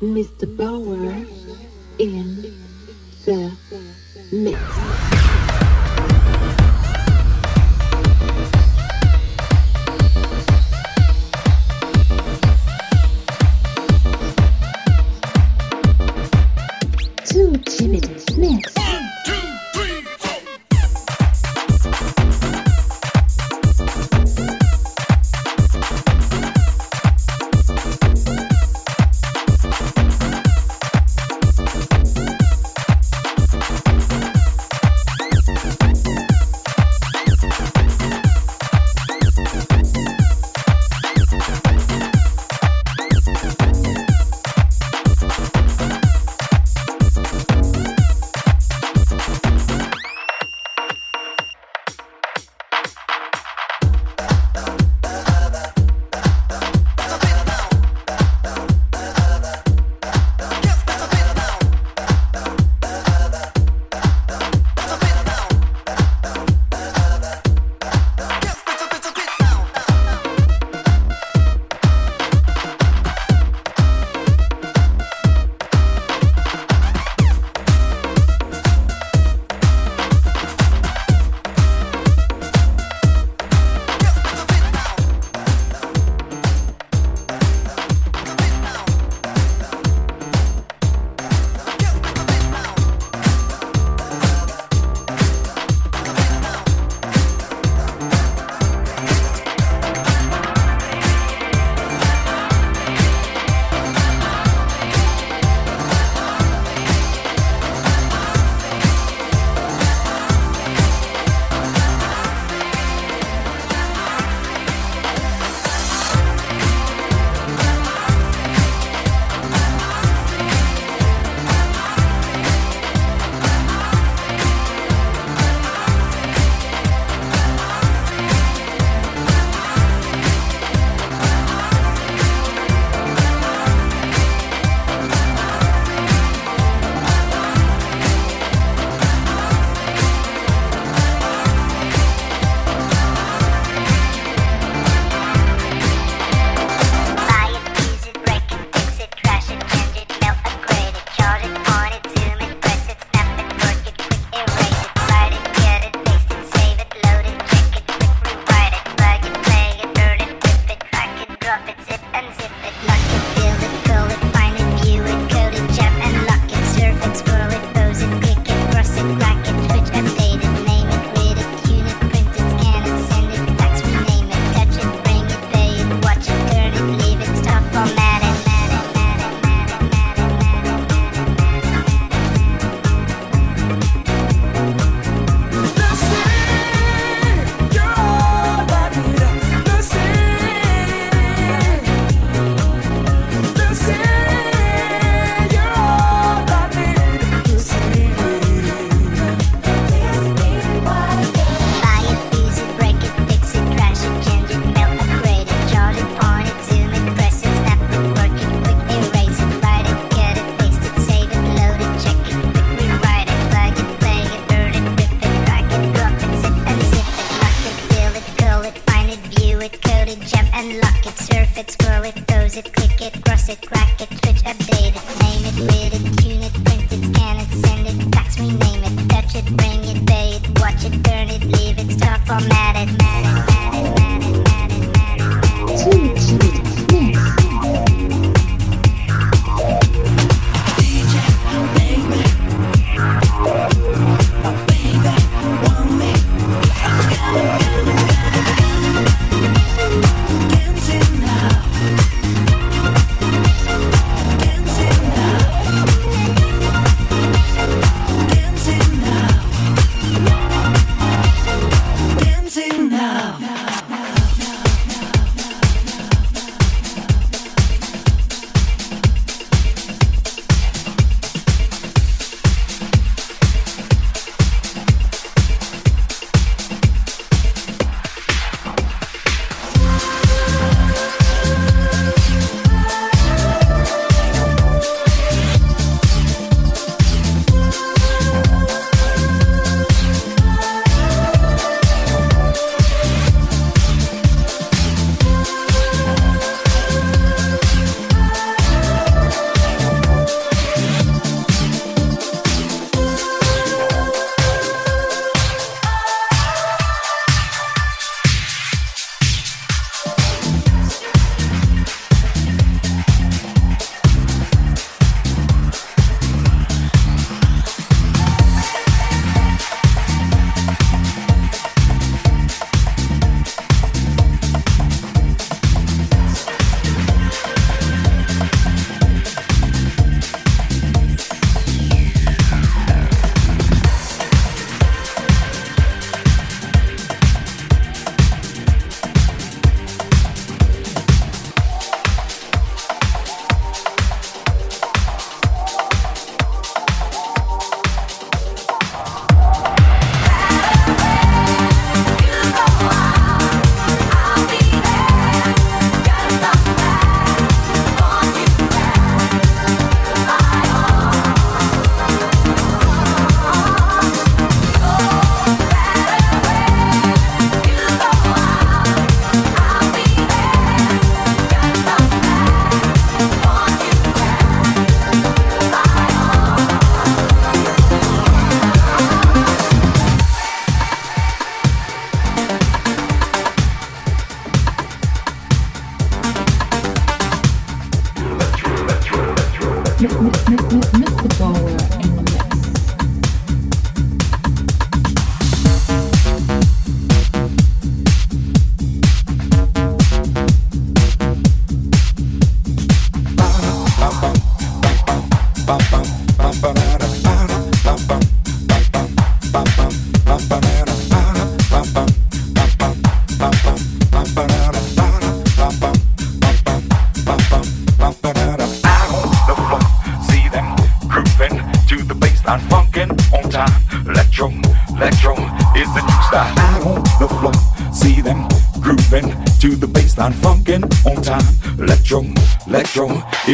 Mr. Bauer in the mix.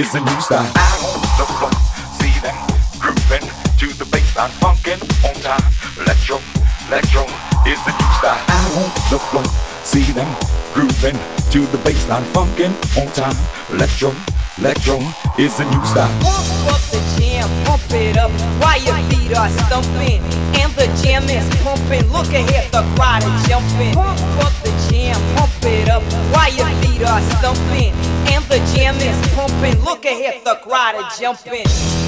Is the new style. Out on the floor, see them grooving to the bassline, funkin' on time. Electro, electro is the new style. Out on the floor, see them grooving to the bassline, funkin' on time. Electro, electro is the new style. Pump up the jam, pump it up while your feet are stumping. And the jam is pumping. Look ahead, the crowd is jumping. Pump up the jam, pump it up while your feet are stumping. And the jam is pumping. Look ahead, the crowd is jumping.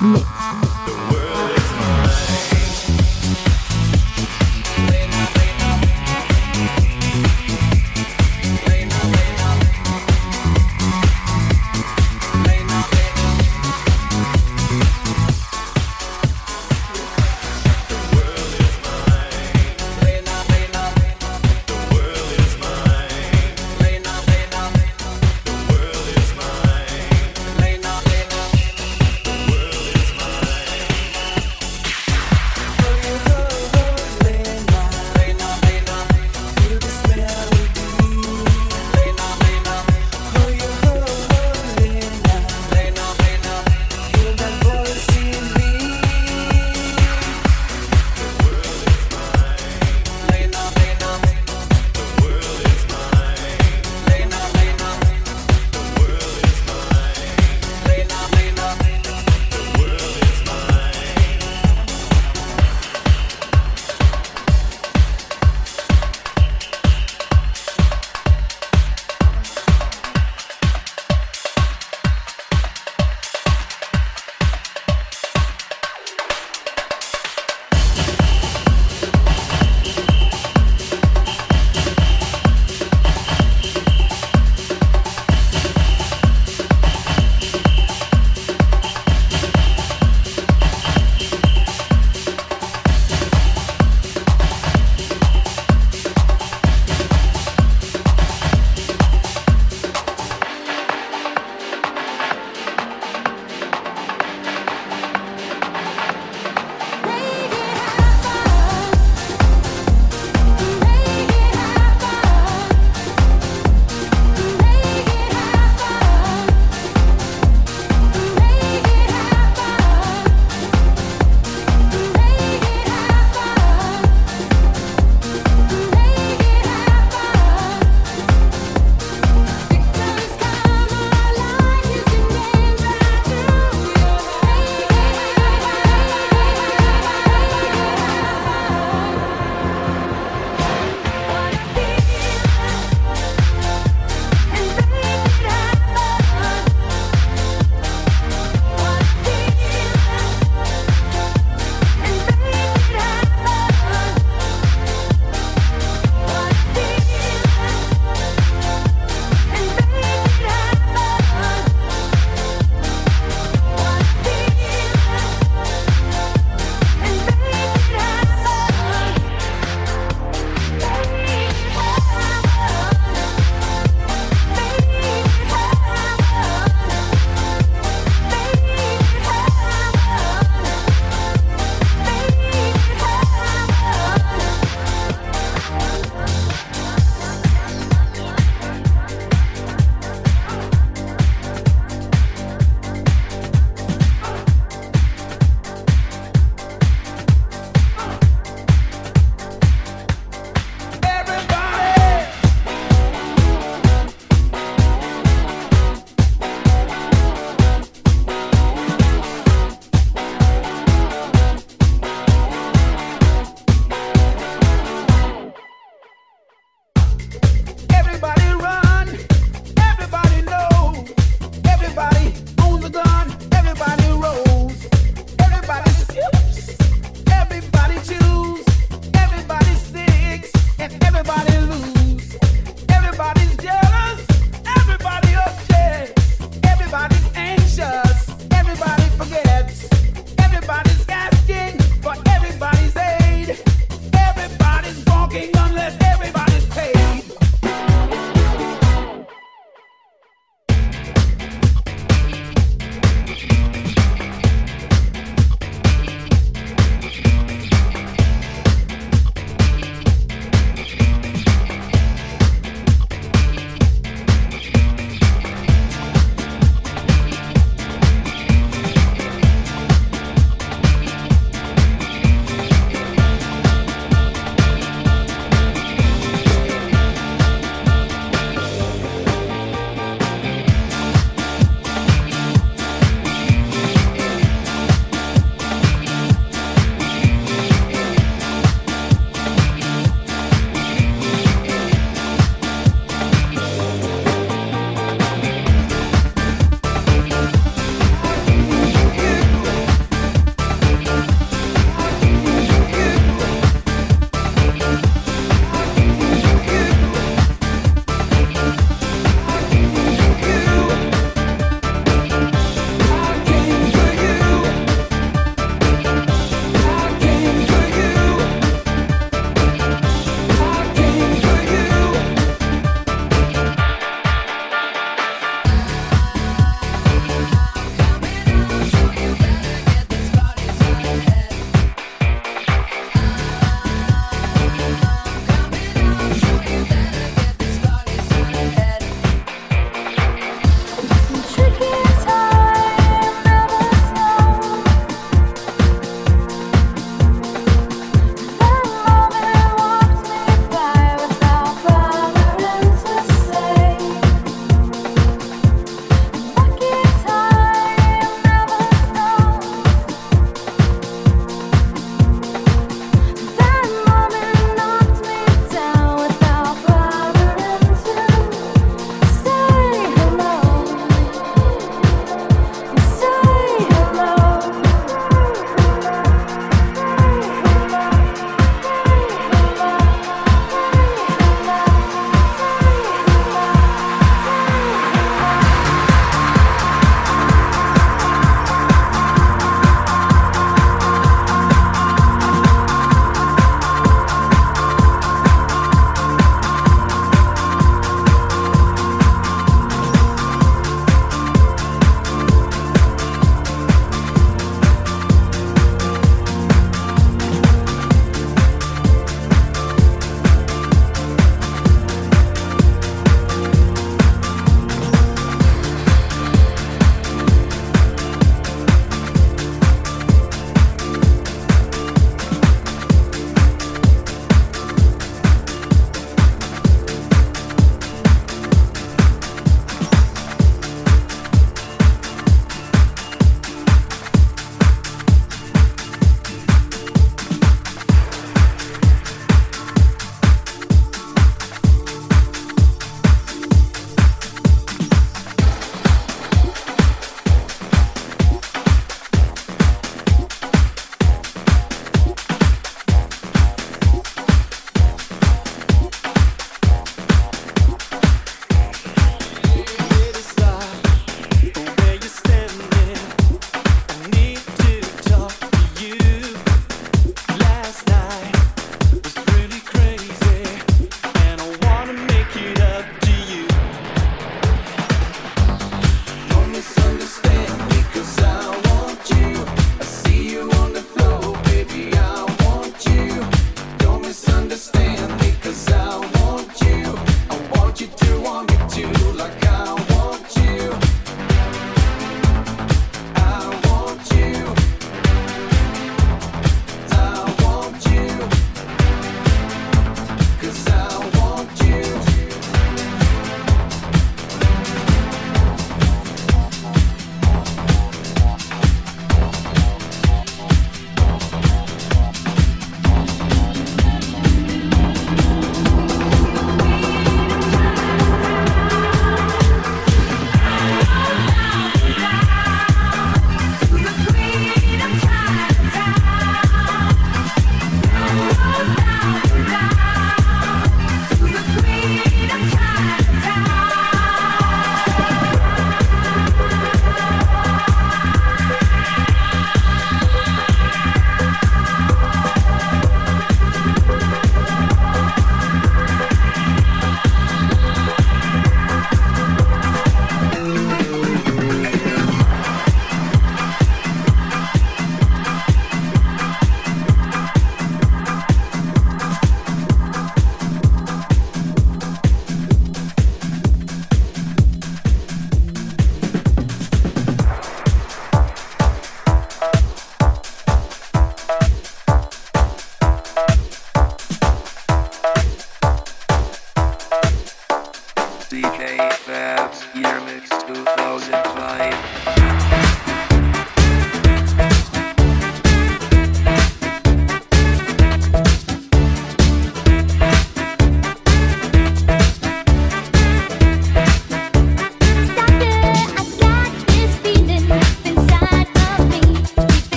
Mix.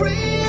free.